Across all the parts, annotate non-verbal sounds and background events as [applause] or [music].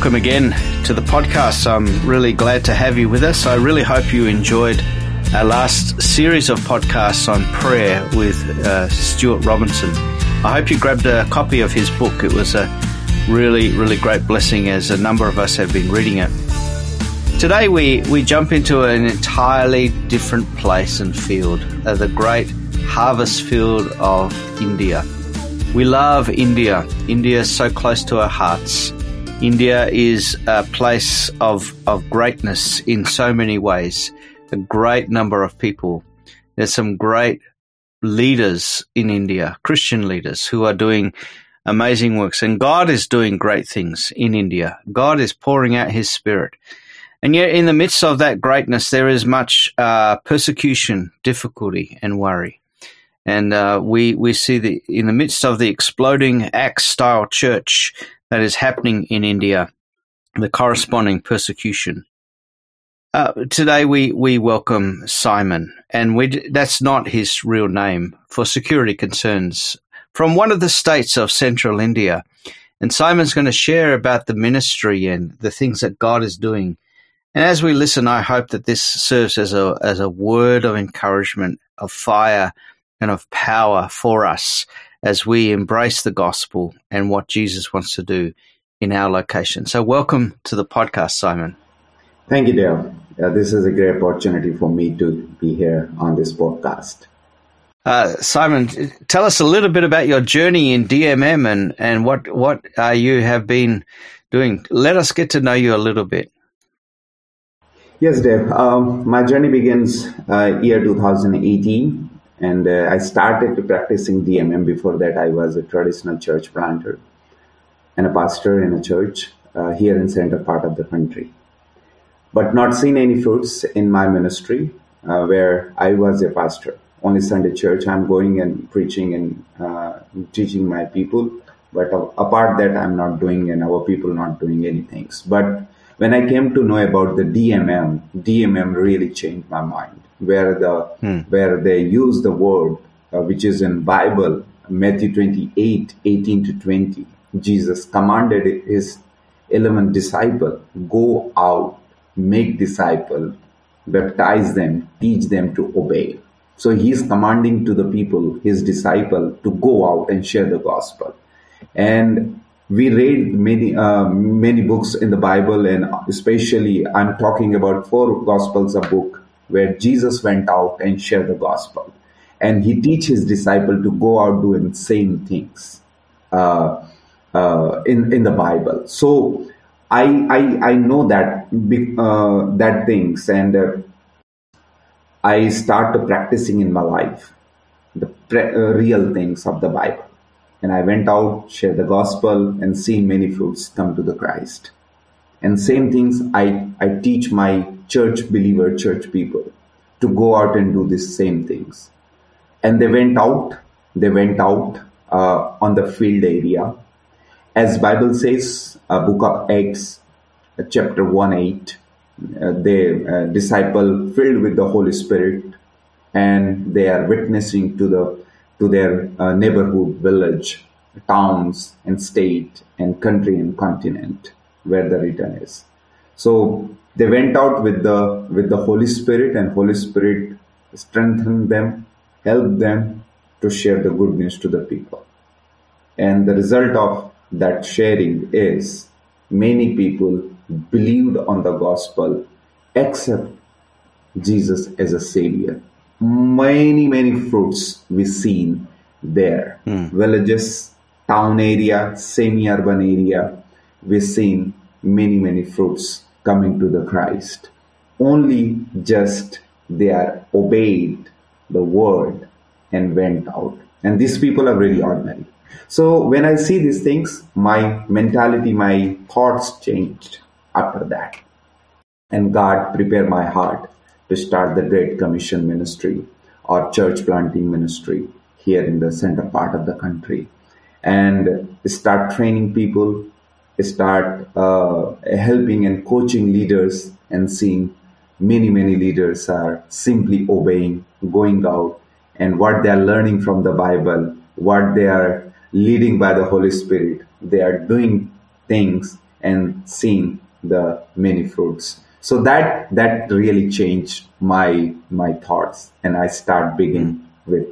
Welcome again to the podcast. I'm really glad to have you with us. I really hope you enjoyed our last series of podcasts on prayer with uh, Stuart Robinson. I hope you grabbed a copy of his book. It was a really, really great blessing as a number of us have been reading it. Today we, we jump into an entirely different place and field, uh, the great harvest field of India. We love India. India is so close to our hearts. India is a place of, of greatness in so many ways. A great number of people. There's some great leaders in India, Christian leaders who are doing amazing works. And God is doing great things in India. God is pouring out his spirit. And yet, in the midst of that greatness, there is much uh, persecution, difficulty, and worry. And uh, we we see the in the midst of the exploding Acts style church that is happening in India, the corresponding persecution. Uh, today we, we welcome Simon, and we, that's not his real name for security concerns from one of the states of central India. And Simon's going to share about the ministry and the things that God is doing. And as we listen, I hope that this serves as a, as a word of encouragement, of fire, and of power for us as we embrace the gospel and what Jesus wants to do in our location. So, welcome to the podcast, Simon. Thank you, Dale. Uh, this is a great opportunity for me to be here on this podcast. Uh, Simon, tell us a little bit about your journey in DMM and, and what, what uh, you have been doing. Let us get to know you a little bit. Yes, Dave. Um, my journey begins uh, year 2018 and uh, I started practicing DMM. Before that, I was a traditional church planter and a pastor in a church uh, here in center part of the country. But not seen any fruits in my ministry uh, where I was a pastor. Only Sunday church, I'm going and preaching and uh, teaching my people. But apart that, I'm not doing and our people not doing any things. But when I came to know about the DMM, DMM really changed my mind. Where the hmm. where they use the word uh, which is in Bible Matthew 28 18 to 20 Jesus commanded his 11 disciple go out make disciple baptize them teach them to obey. So he is commanding to the people his disciple to go out and share the gospel. And we read many uh, many books in the bible and especially i'm talking about four gospels a book where Jesus went out and shared the gospel. And he teach his disciple to go out doing same things uh, uh, in in the Bible. So I I, I know that uh, that things, and uh, I start practicing in my life the pre- uh, real things of the Bible. And I went out, share the gospel, and see many fruits come to the Christ. And same things I, I teach my church believer, church people to go out and do these same things. And they went out, they went out uh, on the field area. As Bible says, uh, book of Acts, uh, chapter 1 8, uh, they uh, disciple filled with the Holy Spirit and they are witnessing to the to their uh, neighborhood, village, towns and state and country and continent where the return is. So they went out with the with the holy spirit and holy spirit strengthened them helped them to share the good news to the people and the result of that sharing is many people believed on the gospel accept jesus as a savior many many fruits we seen there mm. villages town area semi-urban area we seen many many fruits coming to the Christ. Only just they are obeyed the word and went out. And these people are really ordinary. So when I see these things, my mentality, my thoughts changed after that. And God prepared my heart to start the Great Commission ministry or church planting ministry here in the center part of the country and start training people start uh, helping and coaching leaders and seeing many many leaders are simply obeying going out and what they are learning from the bible what they are leading by the holy spirit they are doing things and seeing the many fruits. So that that really changed my my thoughts, and I start beginning with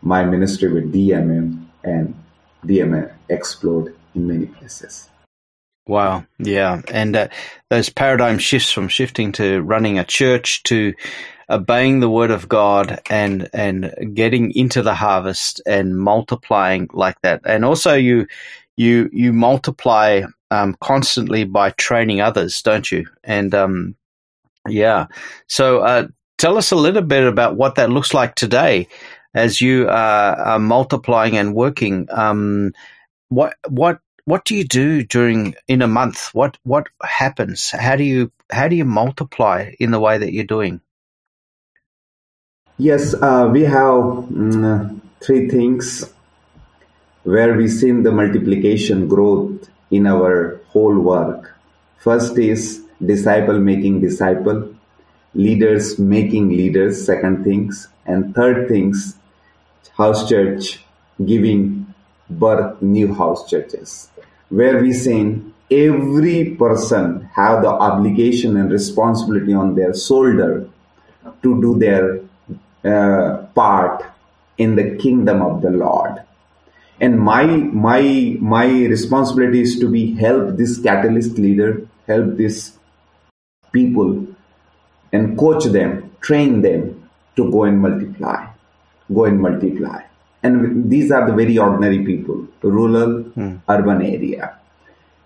my ministry with DMM, and DMM explode in many places. Wow, yeah, and uh, those paradigm shifts from shifting to running a church to obeying the word of God and and getting into the harvest and multiplying like that, and also you you you multiply um, constantly by training others, don't you? And um, yeah, so uh, tell us a little bit about what that looks like today as you are, are multiplying and working. Um, what what what do you do during in a month? What what happens? How do you how do you multiply in the way that you're doing? Yes, uh, we have mm, three things where we see the multiplication growth in our whole work. First is disciple making disciple, leaders making leaders, second things, and third things, house church giving birth new house churches where we saying every person have the obligation and responsibility on their shoulder to do their uh, part in the kingdom of the Lord. And my my my responsibility is to be help this catalyst leader, help these people, and coach them, train them to go and multiply, go and multiply. And these are the very ordinary people rural mm. urban area.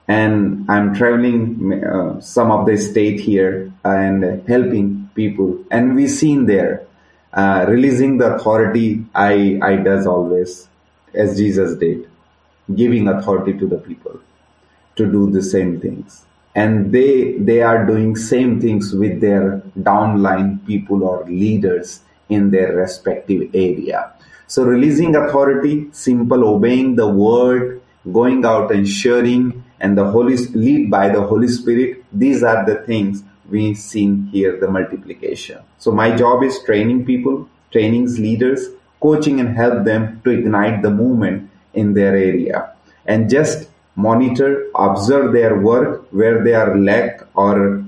And i'm traveling uh, some of the state here and helping people. And we seen there uh, releasing the authority i i does always as jesus did giving authority to the people to do the same things and they they are doing same things with their downline people or leaders in their respective area so releasing authority, simple obeying the word, going out and sharing, and the Holy lead by the Holy Spirit. These are the things we seen here, the multiplication. So my job is training people, trainings leaders, coaching and help them to ignite the movement in their area. And just monitor, observe their work where they are lack or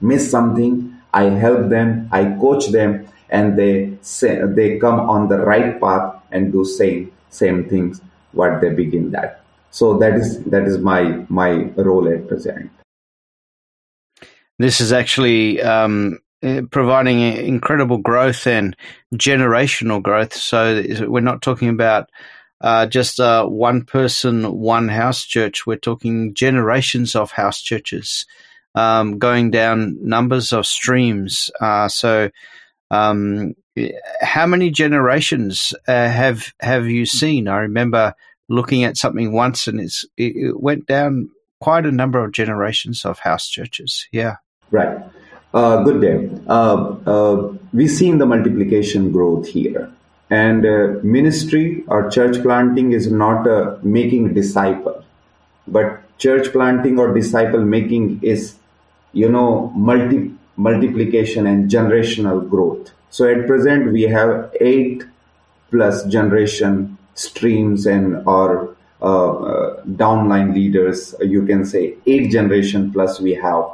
miss something. I help them, I coach them, and they say, they come on the right path and do same same things what they begin that so that is that is my my role at present this is actually um, providing incredible growth and generational growth so we're not talking about uh, just uh, one person, one house church. We're talking generations of house churches um, going down numbers of streams. Uh, so um, how many generations uh, have have you seen? I remember looking at something once, and it's it, it went down quite a number of generations of house churches. Yeah, right. Uh, good day. Uh, uh, we've seen the multiplication growth here. And uh, ministry or church planting is not making disciple, but church planting or disciple making is, you know, multi multiplication and generational growth. So at present we have eight plus generation streams and or uh, uh, downline leaders. You can say eight generation plus we have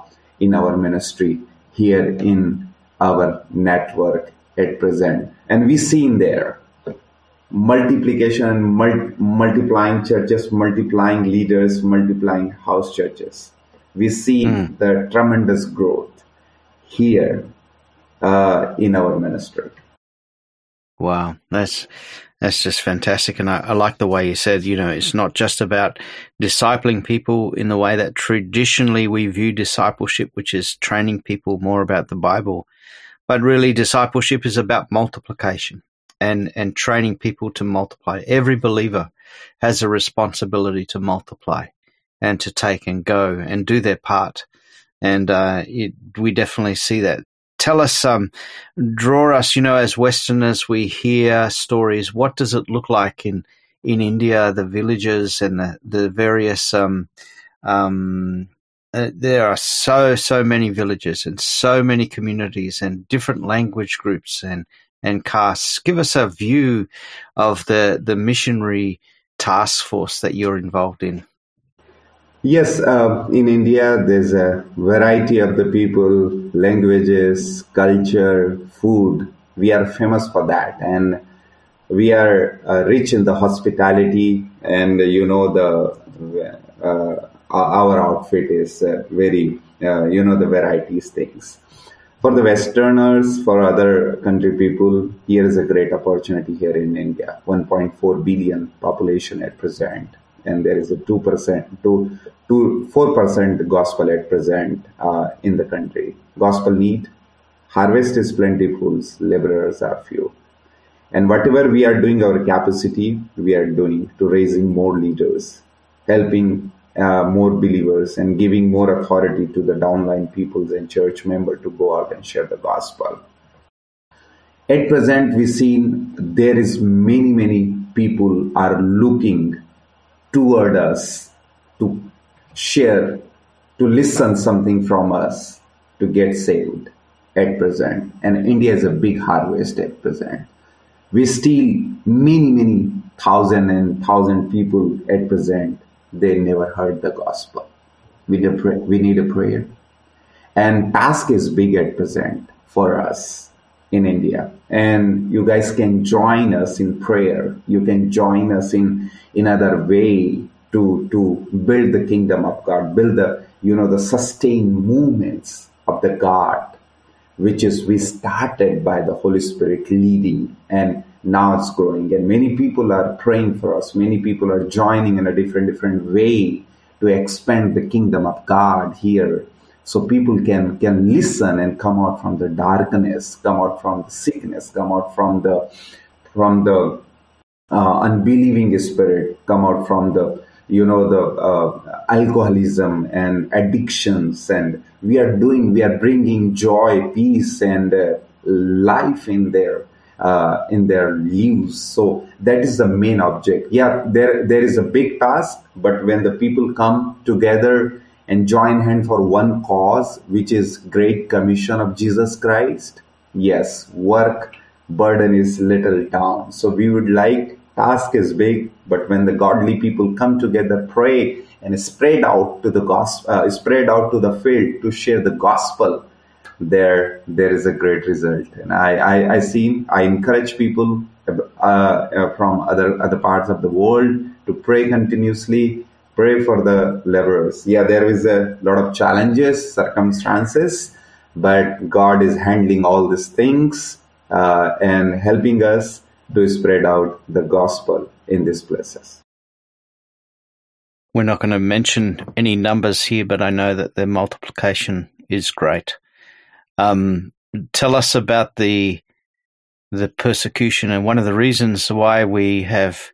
in our ministry here in our network at present, and we seen there multiplication, mul- multiplying churches, multiplying leaders, multiplying house churches. We see mm. the tremendous growth here uh, in our ministry. Wow, that's that's just fantastic, and I, I, like the way you said. You know, it's not just about discipling people in the way that traditionally we view discipleship, which is training people more about the Bible, but really discipleship is about multiplication and and training people to multiply. Every believer has a responsibility to multiply and to take and go and do their part and uh, it, we definitely see that. Tell us, um, draw us. You know, as Westerners, we hear stories. What does it look like in in India, the villages and the the various um, um, uh, there are so so many villages and so many communities and different language groups and and castes. Give us a view of the the missionary task force that you're involved in. Yes, uh, in India, there's a variety of the people, languages, culture, food. We are famous for that. And we are uh, rich in the hospitality and, you know, the, uh, our outfit is uh, very, uh, you know, the varieties things. For the Westerners, for other country people, here is a great opportunity here in India. 1.4 billion population at present and there is a 2% to, to 4% gospel at present uh, in the country. Gospel need, harvest is plentiful, laborers are few. And whatever we are doing our capacity, we are doing to raising more leaders, helping uh, more believers and giving more authority to the downline peoples and church member to go out and share the gospel. At present, we see there is many, many people are looking toward us to share, to listen something from us to get saved at present. And India is a big harvest at present. We still many, many thousand and thousand people at present, they never heard the gospel. We need a, pray, we need a prayer. And task is big at present for us in India. And you guys can join us in prayer. You can join us in another way to, to build the kingdom of God, build the, you know, the sustained movements of the God, which is we started by the Holy Spirit leading and now it's growing. And many people are praying for us. Many people are joining in a different, different way to expand the kingdom of God here so people can can listen and come out from the darkness come out from the sickness come out from the from the uh, unbelieving spirit come out from the you know the uh, alcoholism and addictions. And we are doing we are bringing joy peace and uh, life in their uh, in their lives. So that is the main object. Yeah there there is a big task but when the people come together and join hand for one cause, which is Great Commission of Jesus Christ. Yes, work burden is little down. So we would like task is big, but when the godly people come together, pray and spread out to the gospel, uh, spread out to the field to share the gospel, there there is a great result. And I I, I see I encourage people uh, uh, from other other parts of the world to pray continuously pray for the laborers. Yeah, there is a lot of challenges, circumstances, but God is handling all these things uh, and helping us to spread out the gospel in these places. We're not going to mention any numbers here, but I know that the multiplication is great. Um, tell us about the the persecution and one of the reasons why we have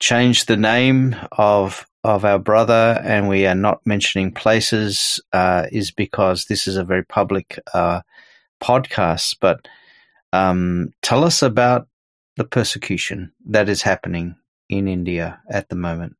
changed the name of of our brother and we are not mentioning places uh, is because this is a very public uh, podcast. But um, tell us about the persecution that is happening in India at the moment.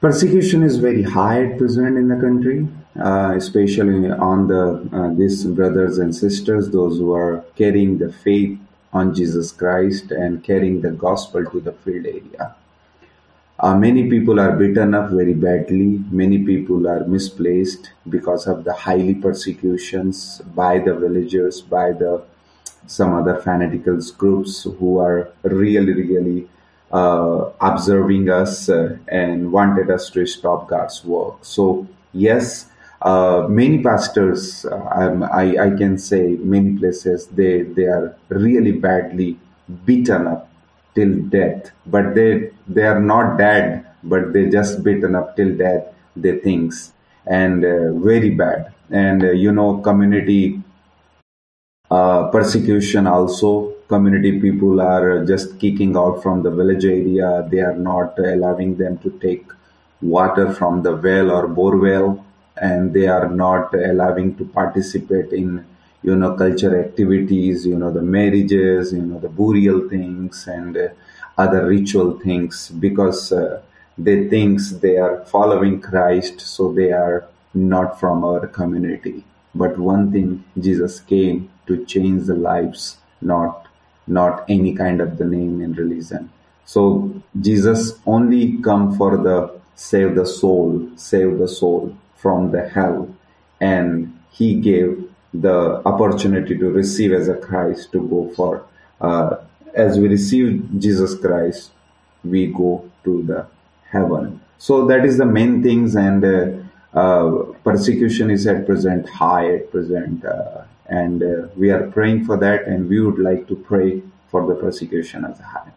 Persecution is very high at present in the country, uh, especially on the uh, these brothers and sisters, those who are carrying the faith on Jesus Christ and carrying the gospel to the field area. Uh, many people are beaten up very badly. Many people are misplaced because of the highly persecutions by the villagers, by the some other fanatical groups who are really, really uh, observing us uh, and wanted us to stop God's work. So yes, uh, many pastors, uh, I, I can say many places, they, they are really badly beaten up till death but they they are not dead but they just beaten up till death they thinks and uh, very bad. And uh, you know community uh, persecution also community people are just kicking out from the village area. They are not allowing them to take water from the well or bore well and they are not allowing to participate in you know culture activities you know the marriages you know the burial things and uh, other ritual things because uh, they thinks they are following christ so they are not from our community but one thing jesus came to change the lives not not any kind of the name in religion so jesus only come for the save the soul, save the soul from the hell. And he gave the opportunity to receive as a Christ to go for, uh, as we receive Jesus Christ, we go to the heaven. So that is the main things and uh, uh, persecution is at present high at present uh, and uh, we are praying for that and we would like to pray for the persecution as high.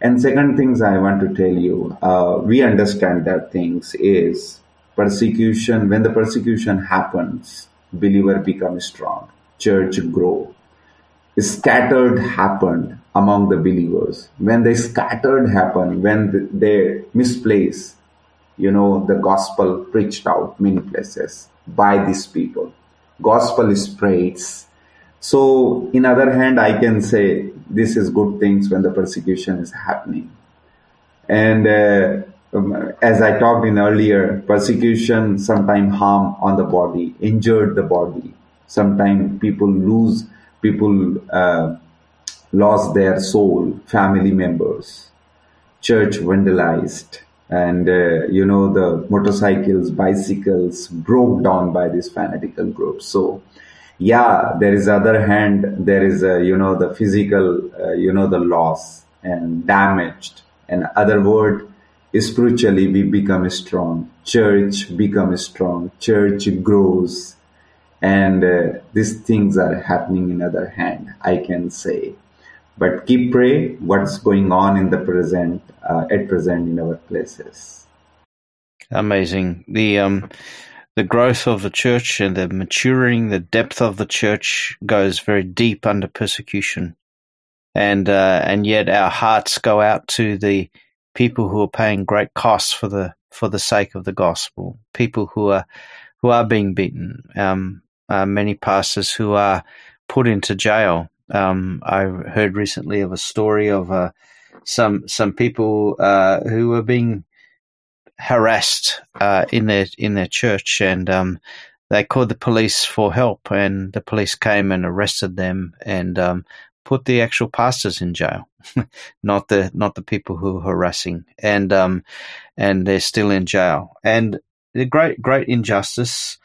And second things I want to tell you, uh, we understand that things is persecution, when the persecution happens, believer become strong, church grow. Scattered happened among the believers. When they scattered happened, when they misplace, you know, the gospel preached out many places by these people. Gospel spreads. So, in other hand, I can say this is good things when the persecution is happening. And uh, um, as I talked in earlier, persecution sometimes harm on the body, injured the body. Sometimes people lose, people uh, lost their soul, family members, church vandalized, and uh, you know the motorcycles, bicycles broke down by this fanatical group. So yeah, there is other hand, there is a, you know the physical, uh, you know the loss and damaged, and other word spiritually we become strong. Church becomes strong. Church grows and uh, these things are happening in other hand i can say. But keep pray what's going on in the present uh, at present in our places. Amazing. The um the growth of the church and the maturing the depth of the church goes very deep under persecution. And uh, and yet our hearts go out to the people who are paying great costs for the for the sake of the gospel, people who are who are being beaten, um, uh, many pastors who are put into jail. Um, I heard recently of a story of uh, some some people uh, who were being harassed uh, in their in their church, and um, they called the police for help, and the police came and arrested them and um, put the actual pastors in jail, [laughs] not the not the people who are harassing, and um, and they're still in jail, and the great great injustice.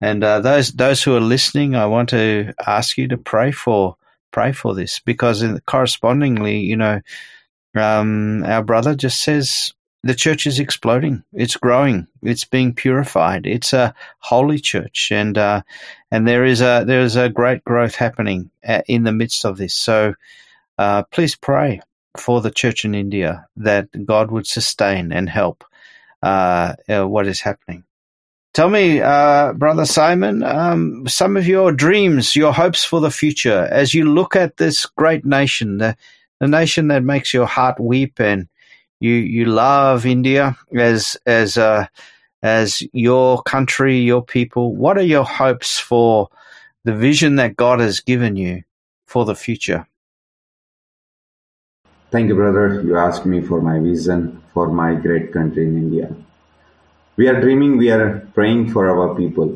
And uh, those those who are listening, I want to ask you to pray for pray for this because correspondingly, you know, um, our brother just says the church is exploding. It's growing. It's being purified. It's a holy church, and uh, and there is a there is a great growth happening uh, in the midst of this. So, uh, please pray for the church in India that God would sustain and help uh, uh what is happening. Tell me, uh, brother Simon, um, some of your dreams, your hopes for the future, as you look at this great nation, the the nation that makes your heart weep and you you love India as as uh, as your country, your people. What are your hopes for the vision that God has given you for the future? Thank you, brother. You asked me for my vision for my great country in India. We are dreaming, we are praying for our people,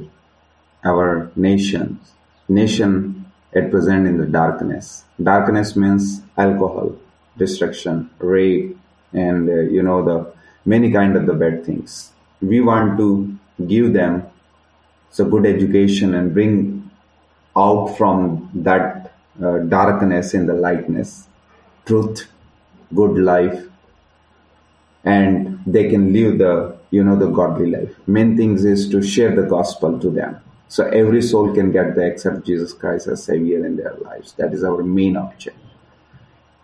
our nations, nation at present in the darkness. Darkness means alcohol, destruction, rape, and uh, you know the many kind of the bad things we want to give them a good education and bring out from that uh, darkness in the lightness truth good life and they can live the you know the godly life. Main things is to share the gospel to them. So every soul can get the accept jesus christ as savior in their lives. That is our main object.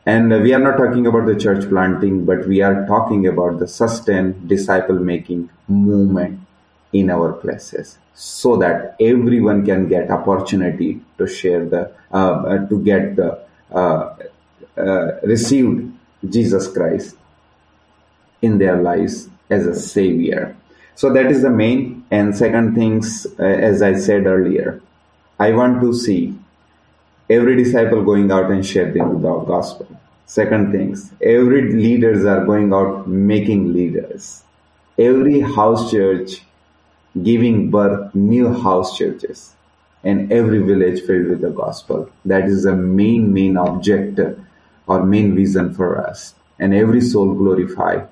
And we are not talking about the church planting, but we are talking about the sustained disciple making movement in our places. So that everyone can get opportunity to share the, uh, uh, to get the, uh, uh, received Jesus Christ in their lives as a savior. So that is the main. And second things, uh, as I said earlier, I want to see every disciple going out and sharing the gospel. Second things, every leaders are going out making leaders. Every house church giving birth new house churches and every village filled with the gospel. That is the main, main object or main vision for us. And every soul glorify uh,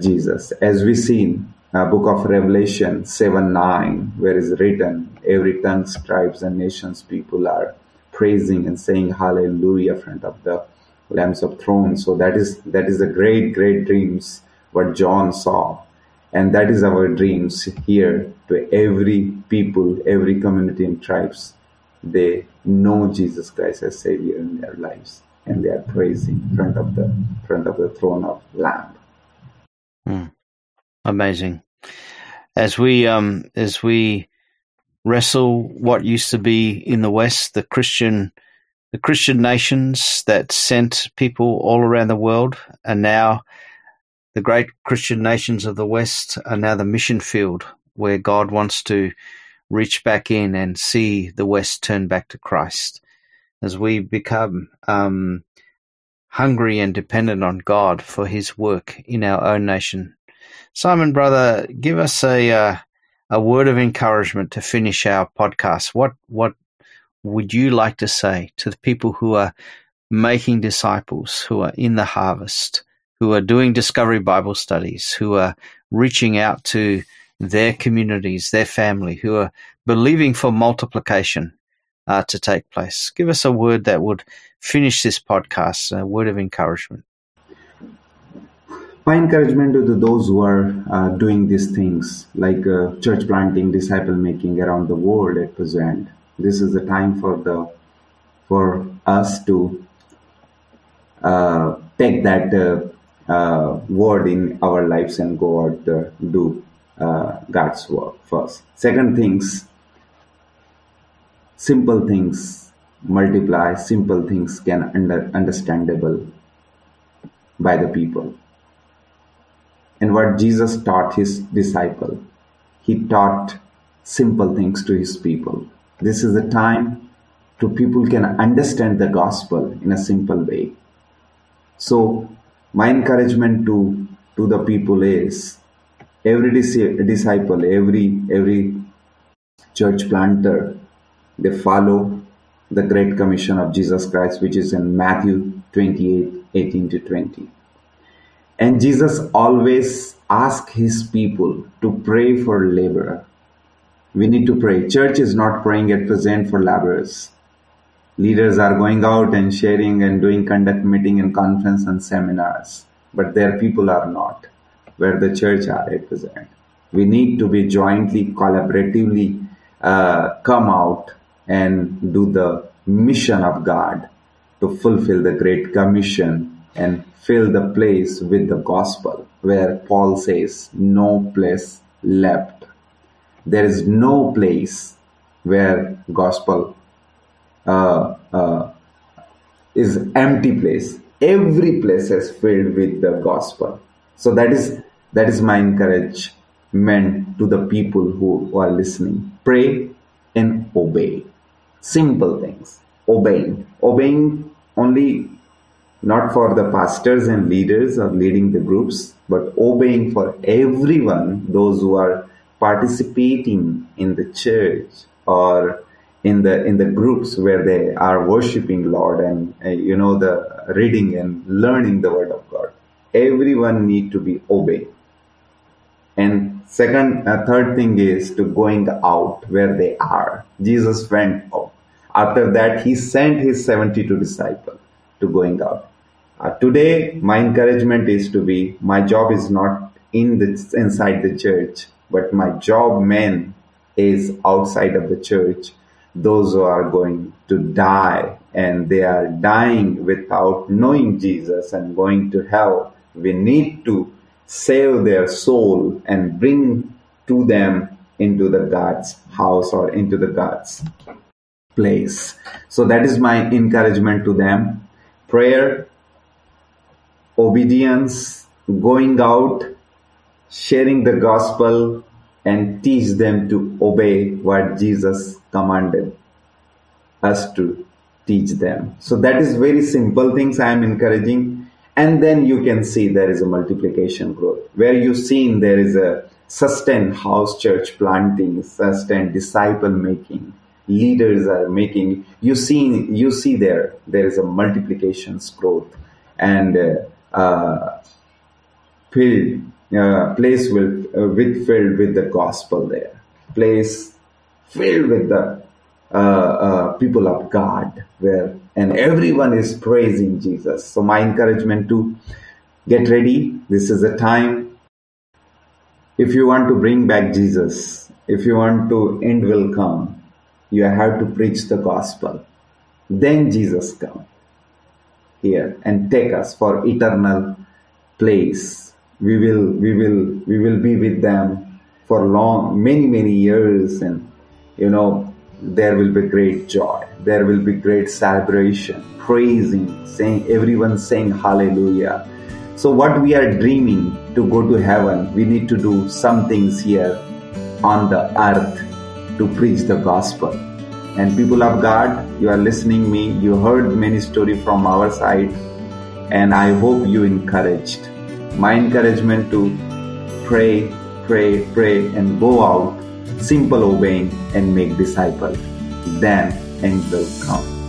Jesus. As we seen uh, book of Revelation 7 9, where is written, every tongue, tribes, and nations people are praising and saying hallelujah front of the lambs of throne. So that is that is a great, great dreams what John saw. And that is our dreams here to every people, every community and tribes. They know Jesus Christ as Savior in their lives and they are praising in front of the front of the throne of Lamb. Mm. Amazing. As we um as we wrestle what used to be in the West, the Christian the Christian nations that sent people all around the world are now the great Christian nations of the West are now the mission field where God wants to reach back in and see the West turn back to Christ. As we become um, hungry and dependent on God for His work in our own nation. Simon, brother, give us a uh, a word of encouragement to finish our podcast. What what would you like to say to the people who are making disciples, who are in the harvest, who are doing discovery Bible studies, who are reaching out to their communities, their family, who are believing for multiplication uh, to take place? Give us a word that would finish this podcast, a word of encouragement. My encouragement to those who are uh, doing these things, like uh, church planting, disciple making around the world at present, this is the time for the for us to uh, take that uh, uh, word in our lives and go out there, do uh, God's work first. Second things, simple things multiply, simple things can under understandable by the people. And what Jesus taught his disciple, he taught simple things to his people this is the time to people can understand the gospel in a simple way. So my encouragement to to the people is every disciple, every every church planter, they follow the Great Commission of Jesus Christ, which is in Matthew 28, 18 to 20. And Jesus always asks his people to pray for laborer. We need to pray. Church is not praying at present for laborers. Leaders are going out and sharing and doing conduct meeting and conference and seminars, but their people are not where the church are at present. We need to be jointly, collaboratively uh, come out and do the mission of God to fulfill the Great Commission and fill the place with the gospel, where Paul says, No place left. There is no place where gospel uh, uh, is empty place. Every place is filled with the gospel. So that is that is my encouragement to the people who are listening. Pray and obey simple things. Obeying. Obeying only not for the pastors and leaders or leading the groups but obeying for everyone those who are participating in the church or in the in the groups where they are worshiping lord and uh, you know the reading and learning the word of god. Everyone need to be obeyed and second uh, third thing is to going out where they are. Jesus went out after that he sent his 72 disciples to going out uh, today my encouragement is to be my job is not in the inside the church but my job man is outside of the church those who are going to die and they are dying without knowing Jesus and going to hell. We need to save their soul and bring to them into the God's house or into the God's place. So that is my encouragement to them. Prayer, obedience, going out sharing the gospel and teach them to obey what Jesus commanded us to teach them. So that is very simple things I am encouraging. And then you can see there is a multiplication growth where you've seen there is a sustained house church planting, sustained disciple making, leaders are making. You see, you see there, there is a multiplications growth and uh, uh, filled uh, place with, uh, with filled with the gospel there, place filled with the uh, people of God, where and everyone is praising Jesus. So my encouragement to get ready. This is a time. If you want to bring back Jesus, if you want to end will come, you have to preach the gospel. Then Jesus come here and take us for eternal place. We will, we will, we will be with them for long, many, many years, and you know there will be great joy. There will be great celebration, praising, saying everyone saying hallelujah. So what we are dreaming to go to heaven, we need to do some things here on the earth to preach the gospel. And people of god you are listening me. You heard many story from our side and i hope you encouraged. My encouragement to pray pray pray and go out simple obeying and make disciples. Then will come